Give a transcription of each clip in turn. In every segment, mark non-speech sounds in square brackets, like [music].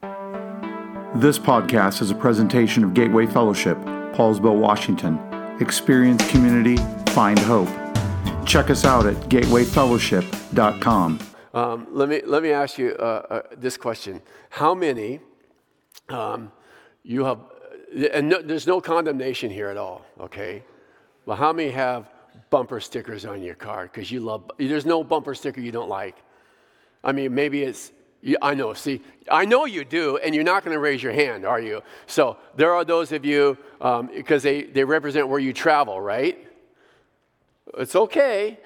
This podcast is a presentation of Gateway Fellowship, Poulsbo, Washington. Experience community, find hope. Check us out at gatewayfellowship.com. Um, let, me, let me ask you uh, uh, this question How many um, you have, and no, there's no condemnation here at all, okay? Well, how many have bumper stickers on your car because you love, there's no bumper sticker you don't like? I mean, maybe it's I know, see, I know you do, and you're not going to raise your hand, are you? So there are those of you, um, because they, they represent where you travel, right? It's okay.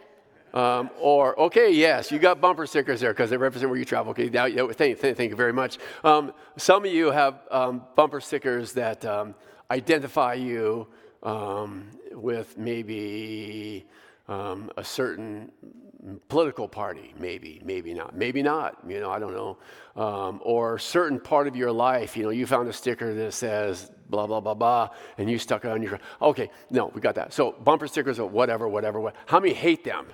Um, or, okay, yes, you got bumper stickers there because they represent where you travel. Okay, now, thank, thank, thank you very much. Um, some of you have um, bumper stickers that um, identify you um, with maybe a certain political party, maybe, maybe not, maybe not, you know, I don't know. Um, or certain part of your life, you know, you found a sticker that says blah, blah, blah, blah, and you stuck it on your, okay, no, we got that. So bumper stickers or whatever, whatever, what, how many hate them?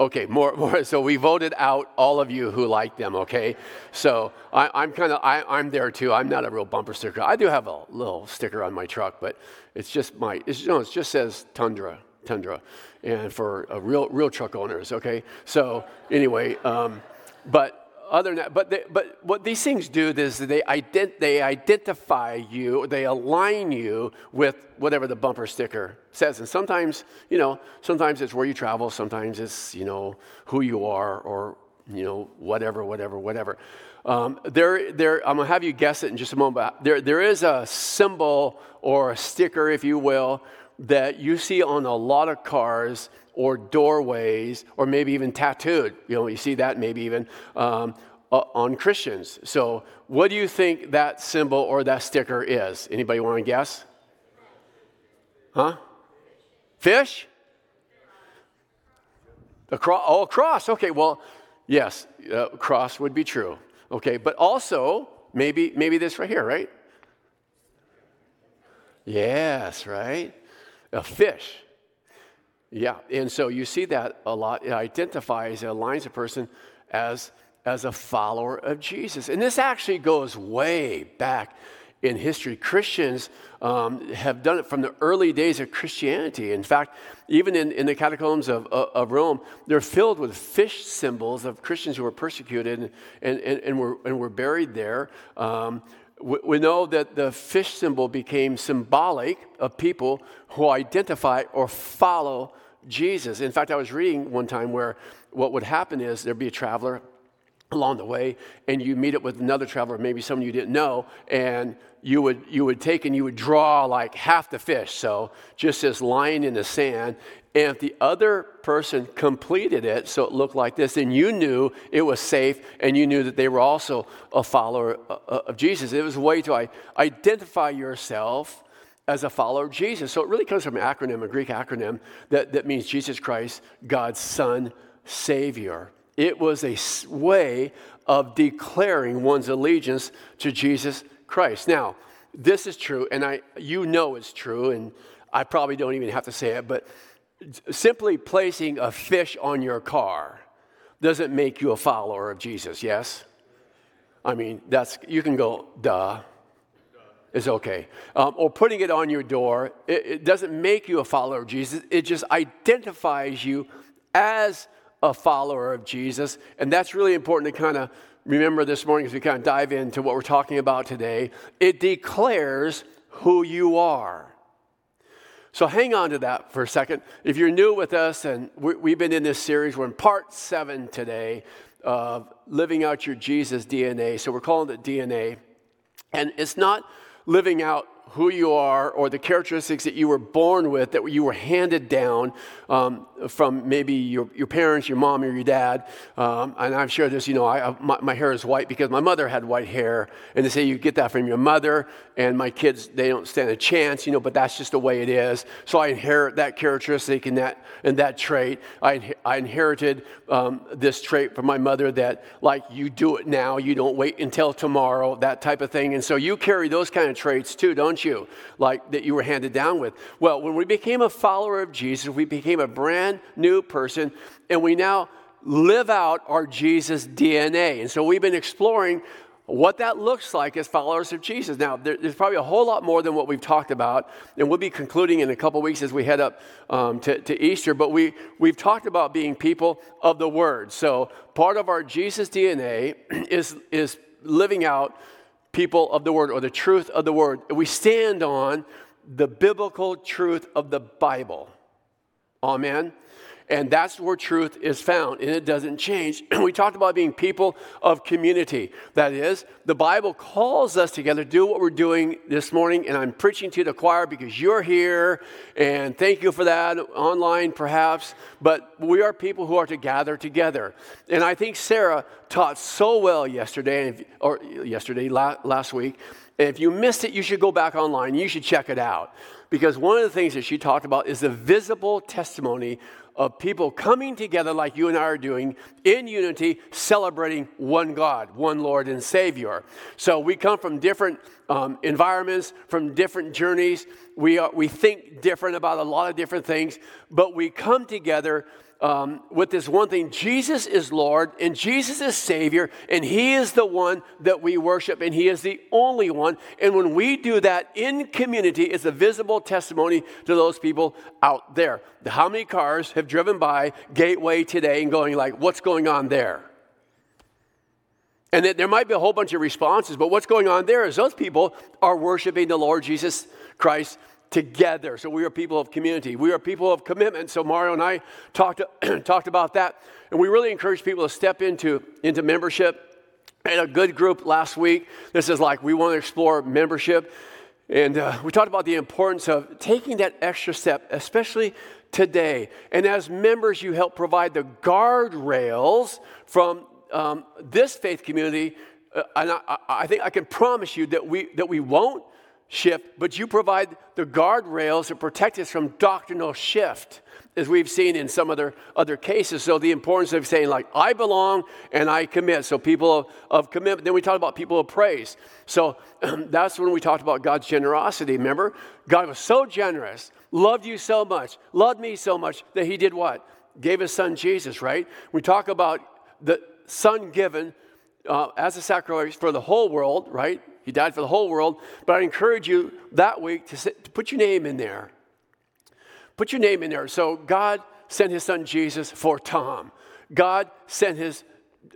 Okay, more, [laughs] more. So we voted out all of you who like them. Okay, so I, am kind of I'm there too. I'm not a real bumper sticker. I do have a little sticker on my truck, but it's just my it's, you know, it just says Tundra. Tundra, and for real real truck owners. Okay, so anyway, um, but other than that, but they, but what these things do is they ident- they identify you, they align you with whatever the bumper sticker says, and sometimes you know sometimes it's where you travel, sometimes it's you know who you are or you know whatever whatever whatever. Um, there, there, I'm gonna have you guess it in just a moment. But there, there is a symbol or a sticker, if you will, that you see on a lot of cars or doorways or maybe even tattooed. You know, you see that maybe even um, uh, on Christians. So, what do you think that symbol or that sticker is? Anybody want to guess? Huh? Fish? A? Oh, a cross. Okay, well, yes, uh, cross would be true. Okay, but also maybe maybe this right here, right? Yes, right a fish. Yeah, and so you see that a lot. It identifies, it aligns a person as, as a follower of Jesus. And this actually goes way back in history. Christians um, have done it from the early days of Christianity. In fact, even in, in the catacombs of, of, of, Rome, they're filled with fish symbols of Christians who were persecuted and, and, and, were, and were buried there. Um, we know that the fish symbol became symbolic of people who identify or follow Jesus. In fact, I was reading one time where what would happen is there'd be a traveler along the way and you meet up with another traveler maybe someone you didn't know and you would you would take and you would draw like half the fish. So just this line in the sand. And if the other person completed it so it looked like this then you knew it was safe and you knew that they were also a follower uh, uh, of jesus. It was a way to identify yourself as a follower of jesus. So it really comes from an acronym a greek acronym that, that means jesus christ god's son savior it was a way of declaring one's allegiance to Jesus Christ. Now, this is true, and I, you know it's true, and I probably don't even have to say it, but simply placing a fish on your car doesn't make you a follower of Jesus, yes? I mean, that's, you can go, duh. It's okay. Um, or putting it on your door, it, it doesn't make you a follower of Jesus. It just identifies you as a follower of Jesus. And that's really important to kind of remember this morning as we kind of dive into what we're talking about today. It declares who you are. So hang on to that for a second. If you're new with us, and we've been in this series, we're in part seven today of living out your Jesus DNA. So we're calling it DNA. And it's not living out who you are or the characteristics that you were born with, that you were handed down um, from maybe your, your parents, your mom, or your dad. Um, and I've shared this, you know, I, my, my, hair is white because my mother had white hair. And they say you get that from your mother, and my kids, they don't stand a chance, you know, but that's just the way it is. So I inherit that characteristic and that, and that trait. I, I inherited um, this trait from my mother that, like, you do it now, you don't wait until tomorrow, that type of thing. And so you carry those kind of traits too, don't you? Like that you were handed down with. Well, when we became a follower of Jesus, we became a brand new person, and we now live out our Jesus DNA. And so we've been exploring what that looks like as followers of Jesus. Now, there's probably a whole lot more than what we've talked about, and we'll be concluding in a couple weeks as we head up um, to, to Easter. But we, we've talked about being people of the Word. So, part of our Jesus DNA [clears throat] is, is living out people of the Word or the truth of the Word. We stand on the biblical truth of the Bible. Amen. And that's where truth is found, and it doesn't change. [clears throat] we talked about being people of community. That is, the Bible calls us together to do what we're doing this morning, and I'm preaching to the choir because you're here, and thank you for that, online perhaps, but we are people who are to gather together. And I think Sarah taught so well yesterday, or yesterday, last week, and if you missed it, you should go back online, you should check it out. Because one of the things that she talked about is the visible testimony of people coming together like you and I are doing in unity, celebrating one God, one Lord and Savior. So we come from different um, environments, from different journeys. We, are, we think different about a lot of different things, but we come together um, with this one thing Jesus is Lord and Jesus is Savior, and He is the one that we worship, and He is the only one. And when we do that in community, it's a visible testimony to those people out there. How many cars have driven by Gateway today and going, like, what's going on there? And there might be a whole bunch of responses, but what's going on there is those people are worshiping the Lord Jesus Christ together. So we are people of community. We are people of commitment. So Mario and I talked, [clears throat] talked about that. And we really encourage people to step into, into membership. And a good group last week. This is like we want to explore membership. And uh, we talked about the importance of taking that extra step, especially today. And as members, you help provide the guardrails from um, this faith community. Uh, and I, I think I can promise you that we, that we won't shift, but you provide the guardrails to protect us from doctrinal shift, as we've seen in some other, other cases. So, the importance of saying, like, I belong and I commit. So, people of, of commitment. Then we talked about people of praise. So, [clears throat] that's when we talked about God's generosity. Remember? God was so generous, loved you so much, loved me so much that He did what? Gave His Son Jesus, right? We talk about the Son given uh, as a sacrifice for the whole world, right? He died for the whole world. But I encourage you that week to, sit, to put your name in there. Put your name in there. So God sent his son Jesus for Tom. God sent his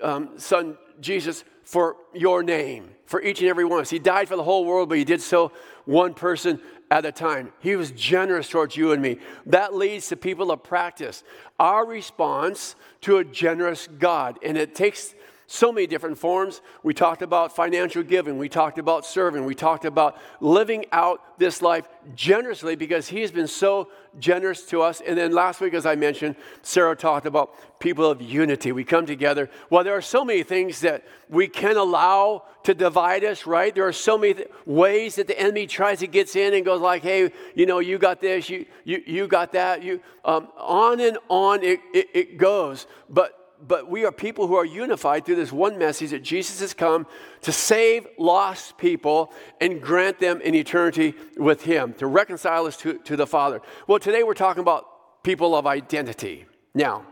um, son Jesus for your name, for each and every one of us. He died for the whole world, but he did so one person at a time. He was generous towards you and me. That leads to people of practice. Our response to a generous God. And it takes so many different forms. We talked about financial giving, we talked about serving, we talked about living out this life generously because He's been so generous to us. And then last week, as I mentioned, Sarah talked about people of unity. We come together. Well, there are so many things that we can allow to divide us, right? There are so many th- ways that the enemy tries to get in and goes like, hey, you know, you got this, you, you, you got that, you, um, on and on it, it, it goes. But but we are people who are unified through this one message that Jesus has come to save lost people and grant them an eternity with Him, to reconcile us to, to the Father. Well, today we're talking about people of identity. Now,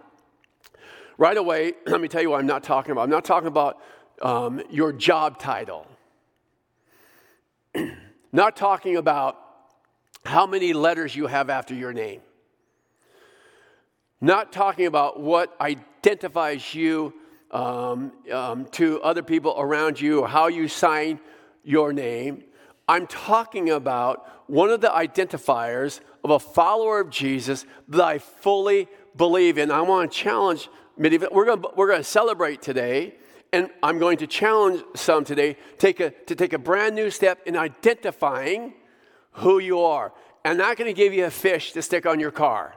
right away, [clears throat] let me tell you what I'm not talking about. I'm not talking about um, your job title, [clears throat] not talking about how many letters you have after your name. Not talking about what identifies you um, um, to other people around you or how you sign your name. I'm talking about one of the identifiers of a follower of Jesus that I fully believe in. I want to challenge of. We're going we're to celebrate today, and I'm going to challenge some today take a, to take a brand new step in identifying who you are. I'm not going to give you a fish to stick on your car.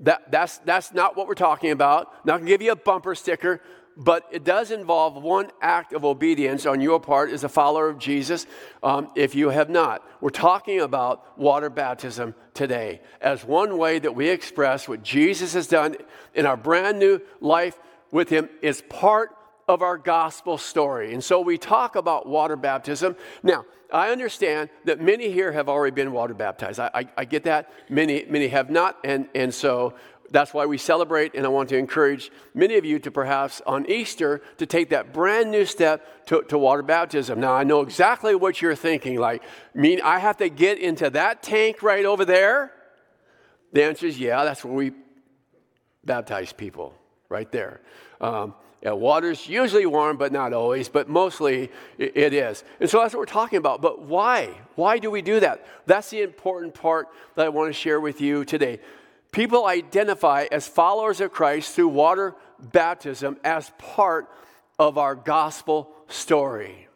That, that's, that's not what we're talking about. Not going to give you a bumper sticker, but it does involve one act of obedience on your part as a follower of Jesus um, if you have not. We're talking about water baptism today as one way that we express what Jesus has done in our brand new life with Him is part of our gospel story. And so we talk about water baptism. Now, I understand that many here have already been water baptized. I, I, I, get that. Many, many have not. And, and so that's why we celebrate, and I want to encourage many of you to perhaps on Easter to take that brand new step to, to water baptism. Now, I know exactly what you're thinking. Like, mean I have to get into that tank right over there? The answer is yeah, that's where we baptize people, right there. Um, yeah, water's usually warm, but not always, but mostly it is. And so that's what we're talking about. But why? Why do we do that? That's the important part that I want to share with you today. People identify as followers of Christ through water baptism as part of our gospel story.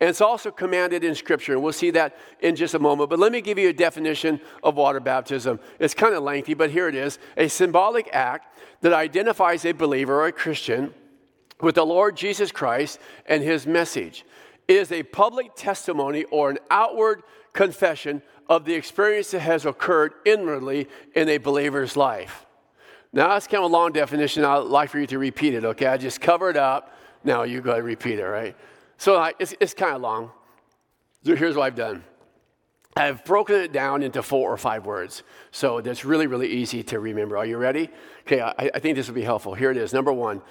And it's also commanded in Scripture, and we'll see that in just a moment. But let me give you a definition of water baptism. It's kind of lengthy, but here it is a symbolic act that identifies a believer or a Christian with the Lord Jesus Christ and his message. It is a public testimony or an outward confession of the experience that has occurred inwardly in a believer's life. Now, that's kind of a long definition. I'd like for you to repeat it, okay? I just covered up. Now you go to repeat it, right? So it's, it's kind of long. So here's what I've done I've broken it down into four or five words. So that's really, really easy to remember. Are you ready? Okay, I, I think this will be helpful. Here it is. Number one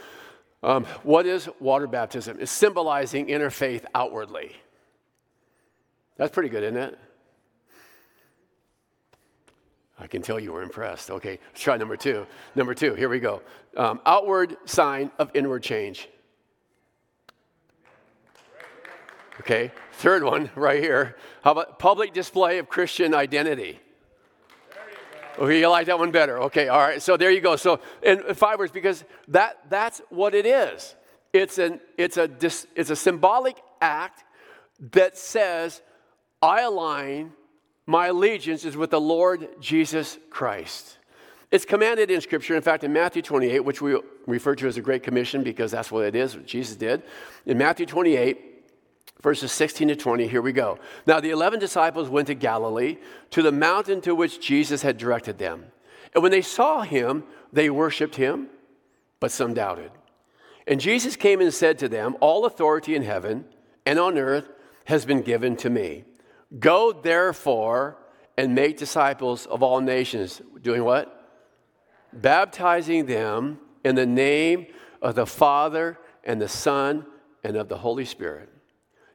um, what is water baptism? It's symbolizing inner faith outwardly. That's pretty good, isn't it? I can tell you were impressed. Okay, let's try number two. Number two, here we go. Um, outward sign of inward change. Okay, third one right here. How about public display of Christian identity? Okay, you like that one better. Okay, all right. So there you go. So in five words, because that that's what it is. It's an it's a it's a symbolic act that says, I align my allegiance is with the Lord Jesus Christ. It's commanded in Scripture. In fact, in Matthew 28, which we refer to as a Great Commission because that's what it is, what Jesus did. In Matthew 28, verses 16 to 20, here we go. Now, the 11 disciples went to Galilee, to the mountain to which Jesus had directed them. And when they saw him, they worshiped him, but some doubted. And Jesus came and said to them, All authority in heaven and on earth has been given to me. Go therefore and make disciples of all nations. Doing what? Baptizing them in the name of the Father and the Son and of the Holy Spirit,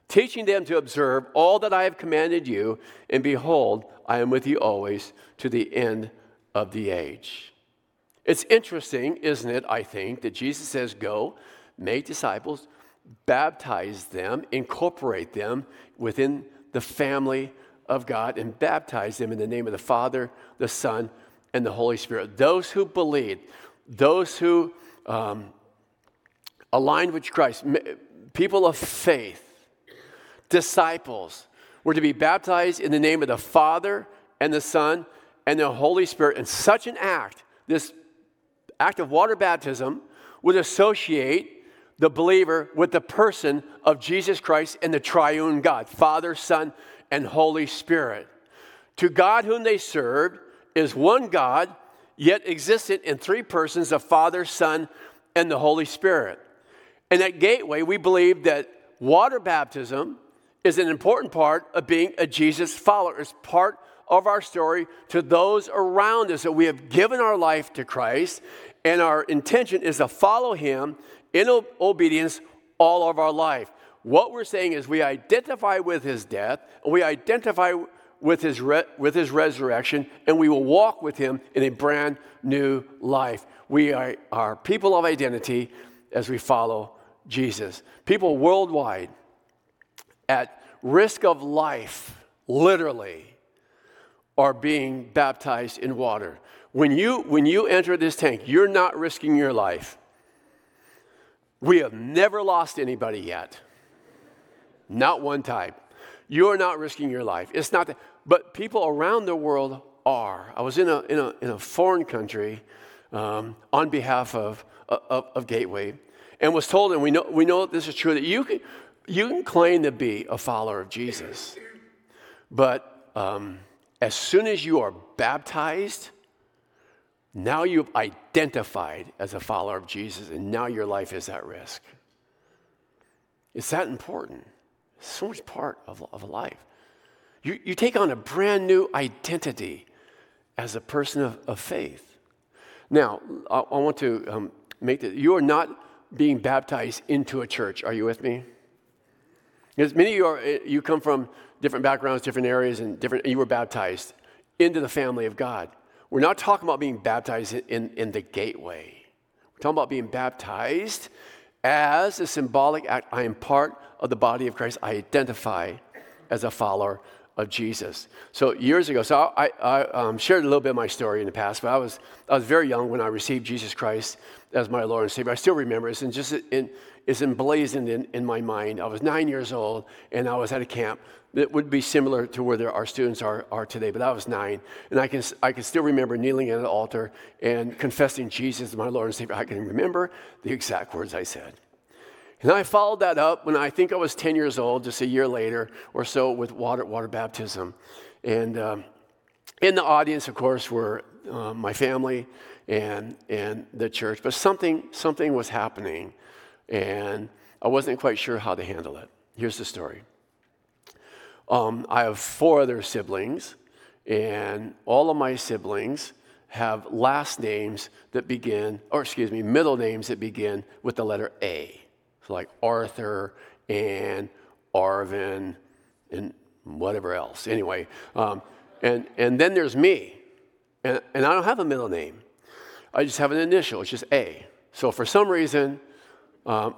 teaching them to observe all that I have commanded you, and behold, I am with you always to the end of the age. It's interesting, isn't it? I think that Jesus says, Go, make disciples, baptize them, incorporate them within the family of God and baptize them in the name of the Father, the Son, and the Holy Spirit. Those who believe, those who um, aligned with Christ, people of faith, disciples, were to be baptized in the name of the Father and the Son and the Holy Spirit. And such an act, this act of water baptism, would associate the believer with the person of Jesus Christ and the triune God, Father, Son, and Holy Spirit. To God, whom they served, is one God, yet existent in three persons the Father, Son, and the Holy Spirit. And at Gateway, we believe that water baptism is an important part of being a Jesus follower. It's part of our story to those around us that we have given our life to Christ, and our intention is to follow Him in obedience all of our life. What we're saying is we identify with his death, we identify with his, re- with his resurrection, and we will walk with him in a brand new life. We are, are people of identity as we follow Jesus. People worldwide at risk of life, literally, are being baptized in water. When you, when you enter this tank, you're not risking your life. We have never lost anybody yet. Not one time. You're not risking your life. It's not that, but people around the world are. I was in a, in a, in a foreign country um, on behalf of, of, of, Gateway and was told, and we know, we know this is true, that you can, you can claim to be a follower of Jesus, but um, as soon as you are baptized, now you've identified as a follower of Jesus, and now your life is at risk. It's that important. It's so much part of, of life. You, you take on a brand new identity as a person of, of faith. Now, I, I want to um, make that you are not being baptized into a church. Are you with me? Because many of you are, eh, you come from different backgrounds, different areas, and different, you were baptized into the family of God. We're not talking about being baptized in, in the gateway. We're talking about being baptized as a symbolic act. I am part of the body of Christ. I identify as a follower of Jesus. So years ago, so I, I um, shared a little bit of my story in the past, but I was, I was very young when I received Jesus Christ as my Lord and Savior. I still remember it, and just in, it's emblazoned in, in my mind. I was nine years old, and I was at a camp that would be similar to where our students are, are today, but I was nine, and I can, I can still remember kneeling at an altar and confessing Jesus as my Lord and Savior. I can remember the exact words I said. And I followed that up when I think I was 10 years old, just a year later or so, with water, water baptism. And um, in the audience, of course, were uh, my family and, and the church. But something, something was happening, and I wasn't quite sure how to handle it. Here's the story um, I have four other siblings, and all of my siblings have last names that begin, or excuse me, middle names that begin with the letter A. So like Arthur and Arvin and whatever else. Anyway, um, and, and then there's me. And, and I don't have a middle name. I just have an initial, it's just A. So for some reason, um,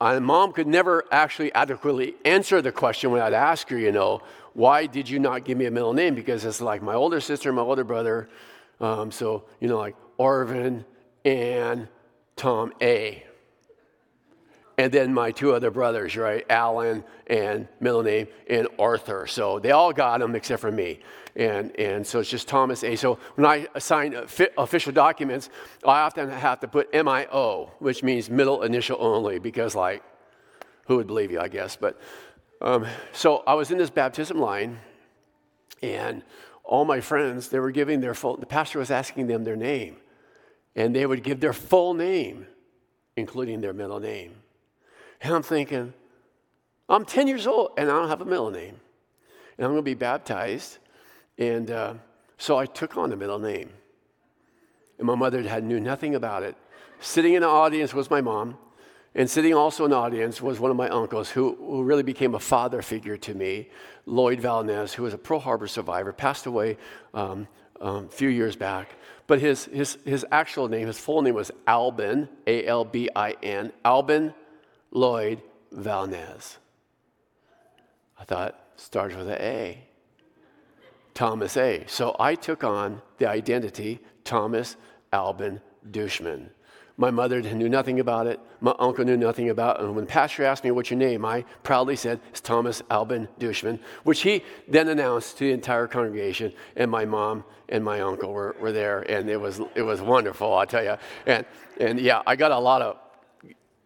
my mom could never actually adequately answer the question when I'd ask her, you know, why did you not give me a middle name? Because it's like my older sister, my older brother. Um, so, you know, like Arvin and Tom A and then my two other brothers, right? Alan and middle name and Arthur. So they all got them except for me. And, and so it's just Thomas A. So when I sign official documents, I often have to put MIO, which means middle initial only, because, like, who would believe you, I guess. But um, so I was in this baptism line, and all my friends, they were giving their full, the pastor was asking them their name, and they would give their full name, including their middle name. And I'm thinking, I'm 10 years old and I don't have a middle name. And I'm going to be baptized. And uh, so I took on the middle name. And my mother had knew nothing about it. Sitting in the audience was my mom. And sitting also in the audience was one of my uncles who, who really became a father figure to me, Lloyd Valnez, who was a Pearl Harbor survivor, passed away um, um, a few years back. But his, his, his actual name, his full name was Albin, A L B I N, Albin Lloyd Valnez. I thought, starts with an A. Thomas A. So I took on the identity Thomas Albin Duchemin. My mother knew nothing about it. My uncle knew nothing about it. And when Pastor asked me, What's your name? I proudly said, It's Thomas Albin Duchemin, which he then announced to the entire congregation. And my mom and my uncle were, were there. And it was, it was wonderful, I'll tell you. And, and yeah, I got a lot of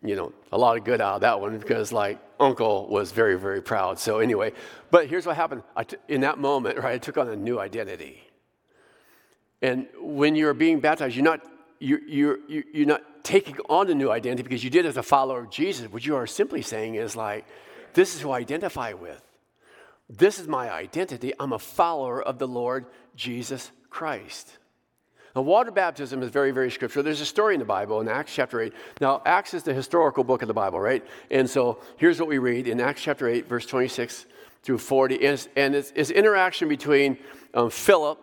you know, a lot of good out of that one because like uncle was very, very proud. So anyway, but here's what happened. in that moment, right, I took on a new identity. And when you're being baptized, you're not, you're, you're, you're not taking on a new identity because you did as a follower of Jesus. What you are simply saying is like, this is who I identify with. This is my identity. I'm a follower of the Lord Jesus Christ. Now, water baptism is very, very scriptural. There's a story in the Bible in Acts chapter 8. Now, Acts is the historical book of the Bible, right? And so here's what we read in Acts chapter 8, verse 26 through 40. And it's, and it's, it's interaction between um, Philip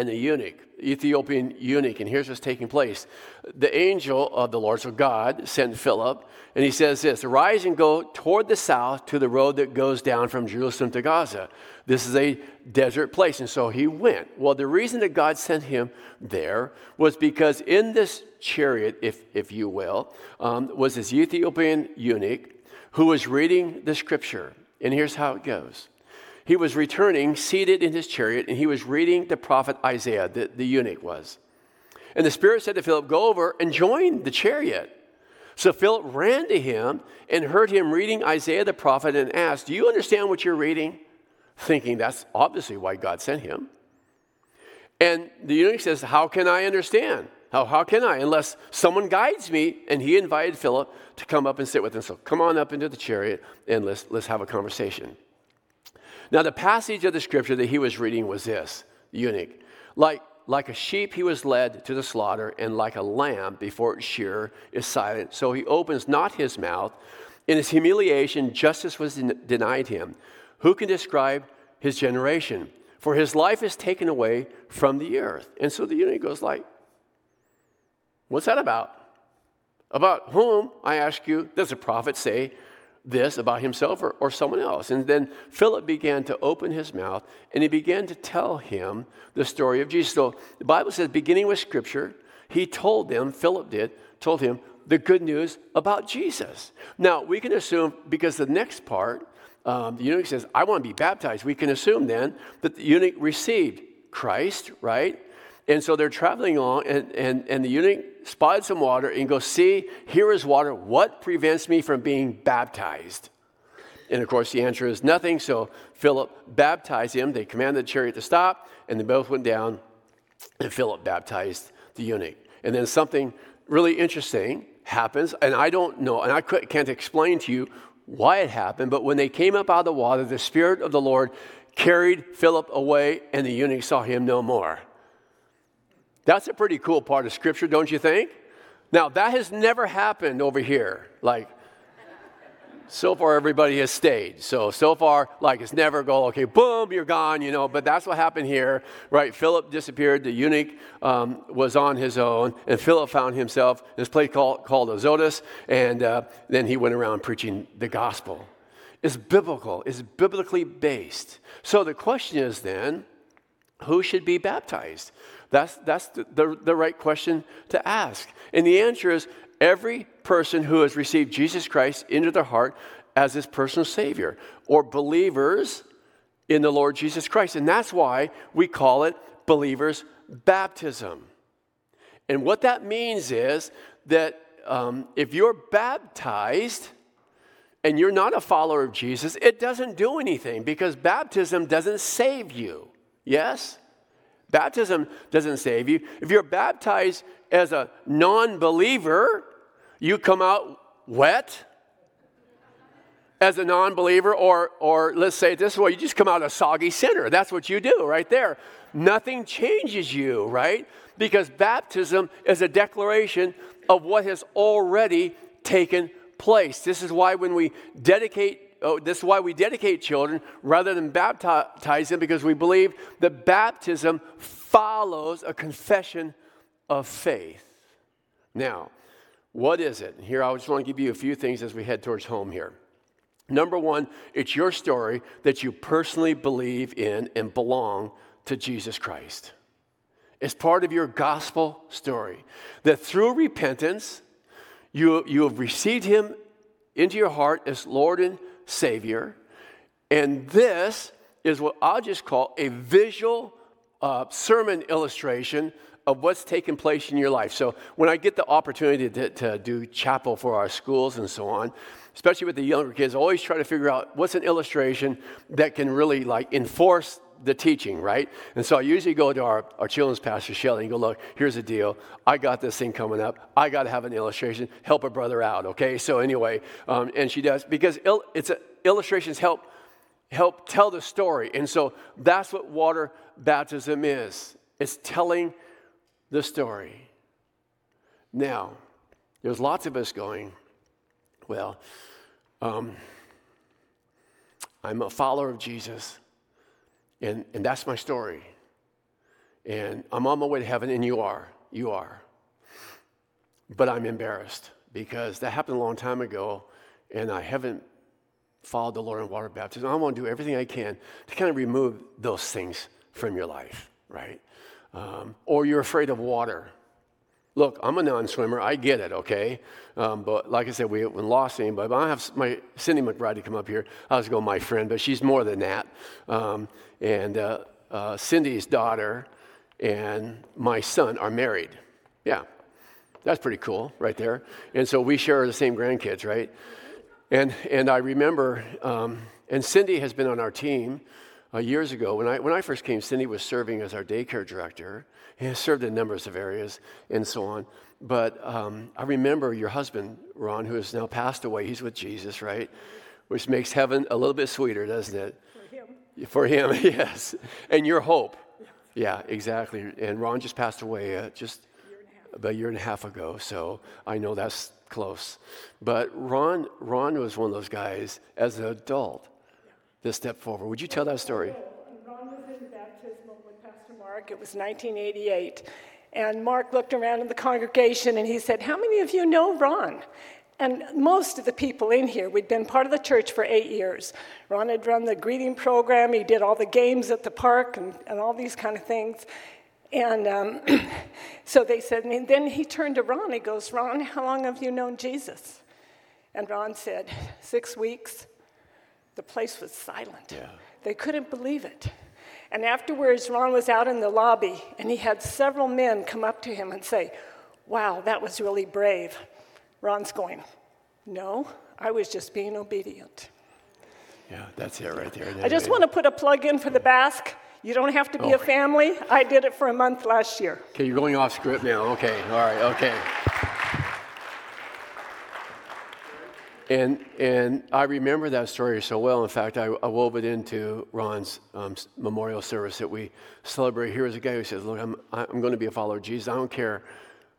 and the eunuch, Ethiopian eunuch. And here's what's taking place. The angel of the Lord, so God, sent Philip, and he says this Arise and go toward the south to the road that goes down from Jerusalem to Gaza. This is a desert place. And so he went. Well, the reason that God sent him there was because in this chariot, if, if you will, um, was this Ethiopian eunuch who was reading the scripture. And here's how it goes he was returning, seated in his chariot, and he was reading the prophet Isaiah, the, the eunuch was. And the Spirit said to Philip, Go over and join the chariot. So Philip ran to him and heard him reading Isaiah the prophet and asked, Do you understand what you're reading? Thinking that's obviously why God sent him. And the eunuch says, How can I understand? How, how can I? Unless someone guides me. And he invited Philip to come up and sit with him. So come on up into the chariot and let's, let's have a conversation. Now, the passage of the scripture that he was reading was this eunuch. Like, like a sheep he was led to the slaughter, and like a lamb before its shearer is silent. So he opens not his mouth. In his humiliation, justice was den- denied him. Who can describe his generation? For his life is taken away from the earth. And so the eunuch goes like, What's that about? About whom, I ask you, does the prophet say this about himself or, or someone else? And then Philip began to open his mouth and he began to tell him the story of Jesus. So the Bible says, beginning with scripture, he told them, Philip did, told him the good news about Jesus. Now, we can assume, because the next part, um, the eunuch says, I want to be baptized. We can assume then that the eunuch received Christ, right? And so they're traveling along, and, and, and the eunuch spotted some water and goes, See, here is water. What prevents me from being baptized? And of course, the answer is nothing. So Philip baptized him. They commanded the chariot to stop, and they both went down, and Philip baptized the eunuch. And then something really interesting happens, and I don't know, and I can't explain to you why it happened, but when they came up out of the water, the Spirit of the Lord carried Philip away, and the eunuch saw him no more. That's a pretty cool part of Scripture, don't you think? Now, that has never happened over here. Like, so far everybody has stayed. So, so far, like it's never go, okay, boom, you're gone, you know, but that's what happened here, right? Philip disappeared, the eunuch um, was on his own, and Philip found himself in this place called, called Azotus, and uh, then he went around preaching the gospel. It's biblical, it's biblically based. So the question is then, who should be baptized? That's, that's the, the, the right question to ask. And the answer is every person who has received Jesus Christ into their heart as his personal Savior, or believers in the Lord Jesus Christ. And that's why we call it believers' baptism. And what that means is that um, if you're baptized and you're not a follower of Jesus, it doesn't do anything because baptism doesn't save you. Yes? Baptism doesn't save you. If you're baptized as a non believer, you come out wet as a non believer, or, or let's say it this way, you just come out a soggy sinner. That's what you do right there. Nothing changes you, right? Because baptism is a declaration of what has already taken place. This is why when we dedicate oh, this is why we dedicate children rather than baptize them because we believe that baptism follows a confession of faith. Now, what is it? Here, I just want to give you a few things as we head towards home here. Number one, it's your story that you personally believe in and belong to Jesus Christ. It's part of your gospel story that through repentance, you, you have received Him into your heart as Lord and Savior. And this is what I'll just call a visual uh, sermon illustration of what's taking place in your life. So when I get the opportunity to, to, do chapel for our schools and so on, especially with the younger kids, I always try to figure out what's an illustration that can really like enforce the teaching, right? And so I usually go to our, our children's pastor, Shelley, and go, look, here's the deal. I got this thing coming up. I got to have an illustration. Help a brother out, okay? So anyway, um, and she does, because il- it's a, illustrations help, help tell the story. And so that's what water baptism is. It's telling the story. Now, there's lots of us going, well, um, I'm a follower of Jesus. And, and that's my story. And I'm on my way to heaven, and you are. You are. But I'm embarrassed because that happened a long time ago, and I haven't followed the Lord in water baptism. I want to do everything I can to kind of remove those things from your life, right? Um, or you're afraid of water. Look, I'm a non-swimmer. I get it, okay? Um, but like I said, we haven't lost anybody. But I have my Cindy McBride to come up here. I was going my friend, but she's more than that. Um, and uh, uh, Cindy's daughter and my son are married. Yeah, that's pretty cool, right there. And so we share the same grandkids, right? And and I remember, um, and Cindy has been on our team. Uh, years ago, when I, when I first came, Cindy was serving as our daycare director. He has served in numbers of areas and so on. But um, I remember your husband, Ron, who has now passed away. He's with Jesus, right? Which makes heaven a little bit sweeter, doesn't it? For him. For him, [laughs] yes. And your hope. Yeah, exactly. And Ron just passed away uh, just about a year and a half ago, so I know that's close. But Ron, Ron was one of those guys as an adult that step forward. Would you tell that story? Ron was in baptismal with Pastor Mark. It was 1988. And Mark looked around in the congregation and he said, How many of you know Ron? And most of the people in here, we'd been part of the church for eight years. Ron had run the greeting program, he did all the games at the park and, and all these kind of things. And um, [clears throat] so they said, and then he turned to Ron, he goes, Ron, how long have you known Jesus? And Ron said, Six weeks. The place was silent. Yeah. They couldn't believe it. And afterwards, Ron was out in the lobby, and he had several men come up to him and say, Wow, that was really brave. Ron's going, No, I was just being obedient. Yeah, that's it right there. I just want to put a plug in for the Basque. You don't have to be a oh. family. I did it for a month last year. Okay, you're going off script now. Okay, all right, okay. And, and I remember that story so well. In fact, I, I wove it into Ron's um, memorial service that we celebrate. Here is a guy who says, Look, I'm, I'm going to be a follower of Jesus. I don't care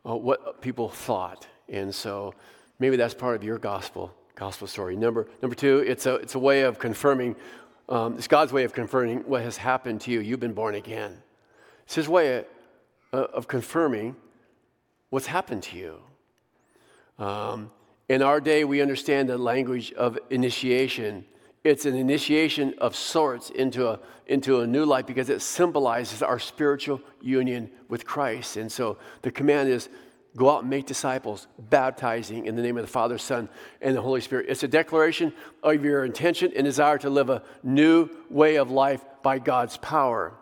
uh, what people thought. And so maybe that's part of your gospel gospel story. Number, number two, it's a, it's a way of confirming, um, it's God's way of confirming what has happened to you. You've been born again. It's His way of, uh, of confirming what's happened to you. Um, in our day, we understand the language of initiation. It's an initiation of sorts into a, into a new life because it symbolizes our spiritual union with Christ. And so the command is go out and make disciples, baptizing in the name of the Father, Son, and the Holy Spirit. It's a declaration of your intention and desire to live a new way of life by God's power.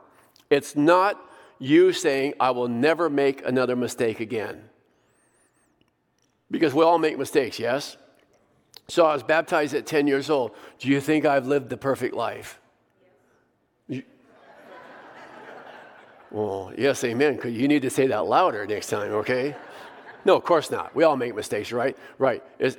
It's not you saying, I will never make another mistake again. Because we all make mistakes, yes? So I was baptized at 10 years old. Do you think I've lived the perfect life? [laughs] Well, yes, amen. Because you need to say that louder next time, okay? No, of course not. We all make mistakes, right? Right. Uh,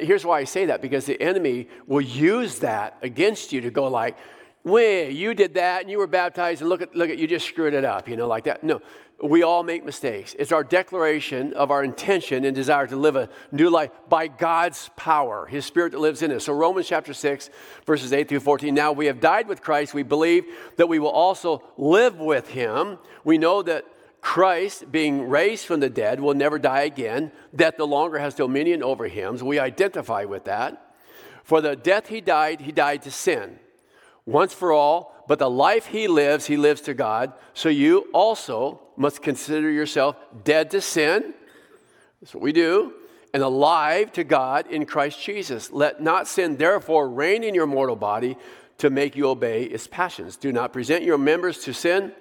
here's why I say that because the enemy will use that against you to go like, "Wait, you did that and you were baptized, and look at look at you just screwed it up," you know, like that. No, we all make mistakes. It's our declaration of our intention and desire to live a new life by God's power, His Spirit that lives in us. So, Romans chapter 6, verses 8 through 14. Now we have died with Christ. We believe that we will also live with Him. We know that Christ, being raised from the dead, will never die again. Death no longer has dominion over him. So we identify with that. For the death he died, he died to sin once for all, but the life he lives, he lives to God. So you also must consider yourself dead to sin. That's what we do. And alive to God in Christ Jesus. Let not sin, therefore, reign in your mortal body to make you obey its passions. Do not present your members to sin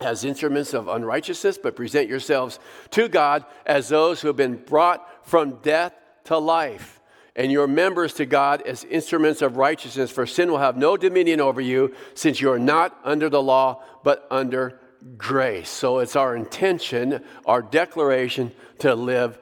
as instruments of unrighteousness, but present yourselves to God as those who have been brought from death to life, and your members to God as instruments of righteousness. For sin will have no dominion over you, since you are not under the law, but under grace. So it's our intention, our declaration to live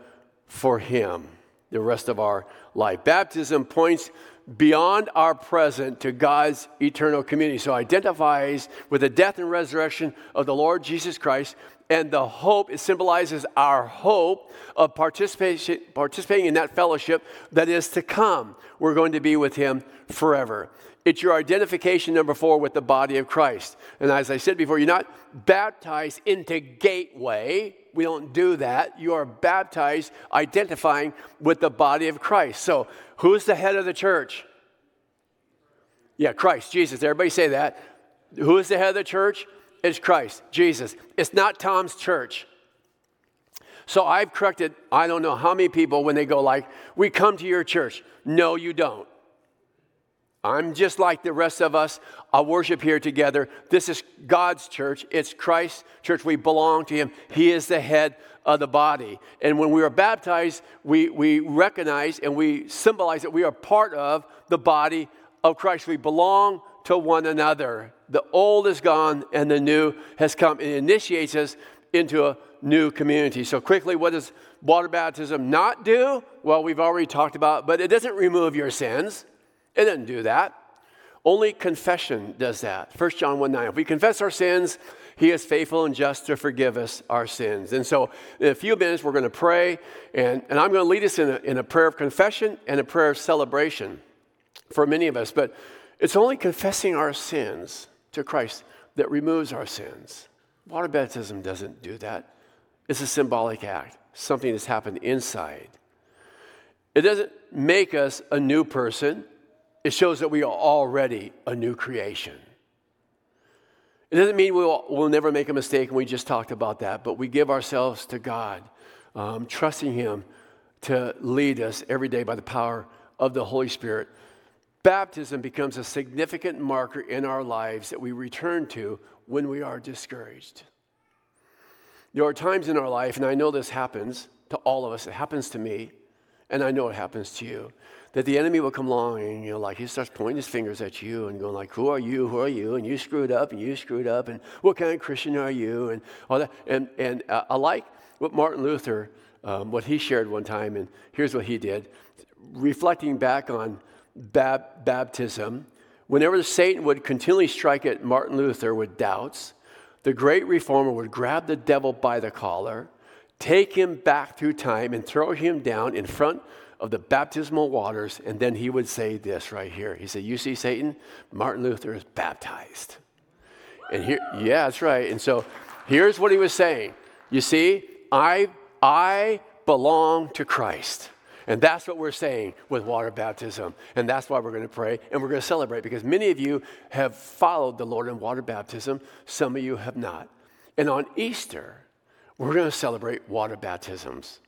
for Him the rest of our life. Baptism points beyond our present to God's eternal community. So identifies with the death and resurrection of the Lord Jesus Christ. And the hope, it symbolizes our hope of participation, participating in that fellowship that is to come. We're going to be with Him forever. It's your identification, number four, with the body of Christ. And as I said before, you're not baptized into gateway. We don't do that. You are baptized identifying with the body of Christ. So, who's the head of the church? Yeah, Christ, Jesus. Everybody say that. Who is the head of the church? It's Christ, Jesus. It's not Tom's church. So I've corrected, I don't know how many people when they go like, we come to your church. No, you don't. I'm just like the rest of us. I worship here together. This is God's church. It's Christ's church. We belong to Him. He is the head of the body. And when we are baptized, we, we recognize and we symbolize that we are part of the body of Christ. We belong to one another. The old is gone and the new has come. It initiates us into a new community. So, quickly, what does water baptism not do? Well, we've already talked about, but it doesn't remove your sins. It doesn't do that. Only confession does that. 1 John 1 9. If we confess our sins, he is faithful and just to forgive us our sins. And so, in a few minutes, we're going to pray, and, and I'm going to lead us in a, in a prayer of confession and a prayer of celebration for many of us. But it's only confessing our sins to Christ that removes our sins. Water baptism doesn't do that. It's a symbolic act, something that's happened inside. It doesn't make us a new person, it shows that we are already a new creation. It doesn't mean we'll, we'll never make a mistake, and we just talked about that, but we give ourselves to God, um, trusting Him to lead us every day by the power of the Holy Spirit. Baptism becomes a significant marker in our lives that we return to when we are discouraged. There are times in our life, and I know this happens to all of us, it happens to me, and I know it happens to you, that the enemy will come along and you know, like he starts pointing his fingers at you and going like, "Who are you? Who are you?" And you screwed up, and you screwed up, and what kind of Christian are you? And all that. And and uh, I like what Martin Luther, um, what he shared one time, and here's what he did, reflecting back on bab- baptism. Whenever Satan would continually strike at Martin Luther with doubts, the great reformer would grab the devil by the collar, take him back through time, and throw him down in front of the baptismal waters. And then he would say this right here. He said, You see, Satan, Martin Luther is baptized. And here, yeah, that's right. And so here's what he was saying. You see, I, I belong to Christ. And that's what we're saying with water baptism. And that's why we're going to pray and we're going to celebrate because many of you have followed the Lord in water baptism, some of you have not. And on Easter, we're going to celebrate water baptisms.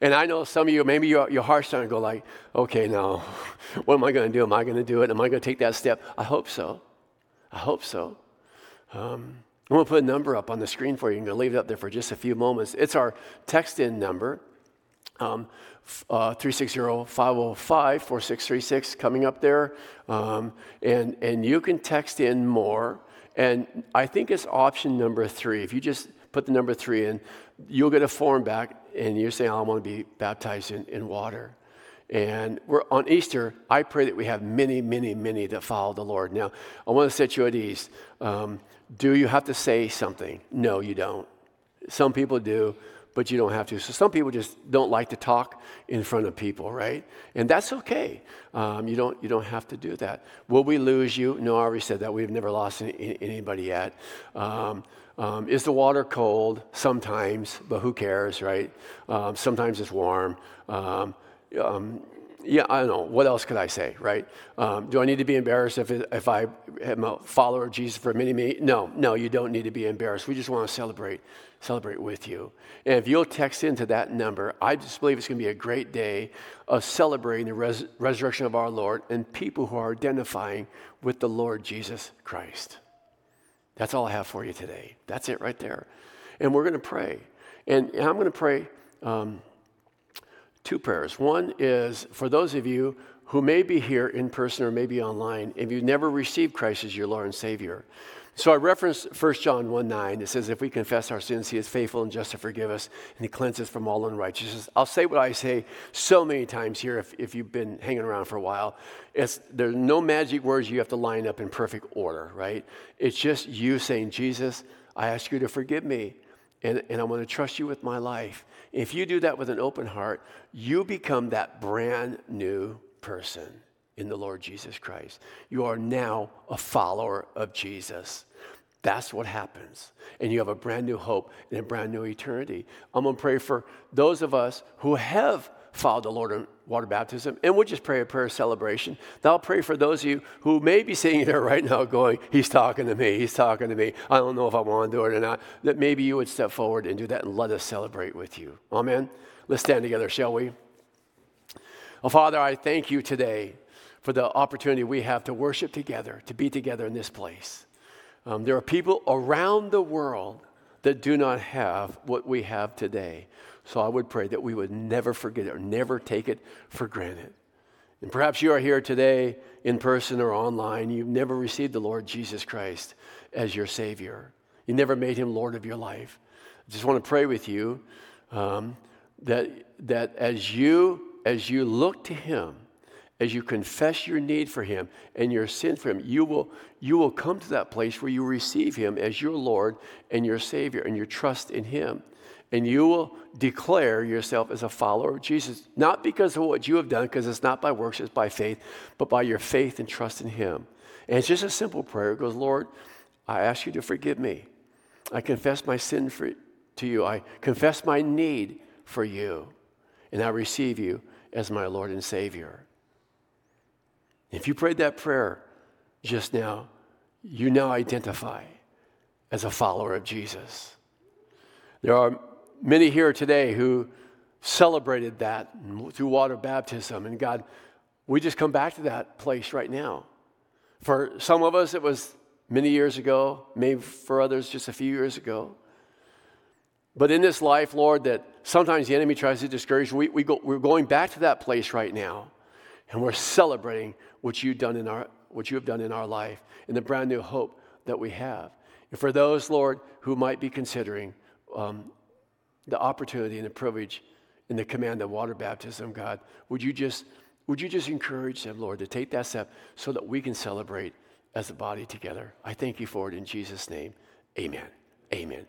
And I know some of you, maybe your, your heart's starting to go like, okay, now, [laughs] what am I going to do? Am I going to do it? Am I going to take that step? I hope so. I hope so. Um, I'm going to put a number up on the screen for you. I'm going to leave it up there for just a few moments. It's our text in number. Um, uh, 360-505-4636 coming up there. Um, and, and you can text in more. And I think it's option number three. If you just put the number three in, you'll get a form back and you're saying, I want to be baptized in, in water. And we're on Easter, I pray that we have many, many, many that follow the Lord. Now, I want to set you at ease. Um, do you have to say something? No, you don't. Some people do but you don't have to. So some people just don't like to talk in front of people, right? And that's okay. Um, you, don't, you don't have to do that. Will we lose you? No, I already said that. We've never lost any, anybody yet. Um, um, is the water cold? Sometimes, but who cares, right? Um, sometimes it's warm. Yeah, I don't know. What else could I say, right? Um, do I need to be embarrassed if, if I am a follower of Jesus for many, many? No, no, you don't need to be embarrassed. We just want to celebrate, celebrate with you. And if you'll text into that number, I just believe it's going to be a great day of celebrating the res- resurrection of our Lord and people who are identifying with the Lord Jesus Christ. That's all I have for you today. That's it right there. And we're going to pray. And, and I'm going to pray. Um, two prayers. One is for those of you who may be here in person or maybe online, if you've never received Christ as your Lord and Savior. So I referenced 1 John 1 9. It says, If we confess our sins, he is faithful and just to forgive us, and he cleanses from all unrighteousness. I'll say what I say so many times here if, if you've been hanging around for a while. It's, there's no magic words you have to line up in perfect order, right? It's just you saying, Jesus, I ask you to forgive me, and, and I want to trust you with my life. If you do that with an open heart, you become that brand new person in the Lord Jesus Christ. You are now a follower of Jesus. That's what happens. And you have a brand new hope and a brand new eternity. I'm going to pray for those of us who have followed the Lord in water baptism, and we'll just pray a prayer of celebration. Then I'll pray for those of you who may be sitting there right now going, He's talking to me, He's talking to me. I don't know if I want to do it or not. That maybe you would step forward and do that and let us celebrate with you. Amen. Let's stand together, shall we? Oh, Father, I thank you today for the opportunity we have to worship together, to be together in this place. Um, there are people around the world that do not have what we have today. So I would pray that we would never forget it or never take it for granted. And perhaps you are here today in person or online. You've never received the Lord Jesus Christ as your Savior. You never made him Lord of your life. I just want to pray with you um, that, that as, you, as you look to him as you confess your need for him and your sin for him, you will, you will come to that place where you receive him as your Lord and your Savior and your trust in him. And you will declare yourself as a follower of Jesus, not because of what you have done, because it's not by works, it's by faith, but by your faith and trust in him. And it's just a simple prayer. It goes, Lord, I ask you to forgive me. I confess my sin for, to you. I confess my need for you. And I receive you as my Lord and Savior. If you prayed that prayer just now, you now identify as a follower of Jesus. There are many here today who celebrated that through water baptism. And God, we just come back to that place right now. For some of us, it was many years ago, maybe for others, just a few years ago. But in this life, Lord, that sometimes the enemy tries to discourage, we, we go, we're going back to that place right now. And we're celebrating what you've done in our what you have done in our life and the brand new hope that we have. And for those, Lord, who might be considering um, the opportunity and the privilege and the command of water baptism, God, would you just would you just encourage them, Lord, to take that step so that we can celebrate as a body together? I thank you for it in Jesus' name. Amen. Amen.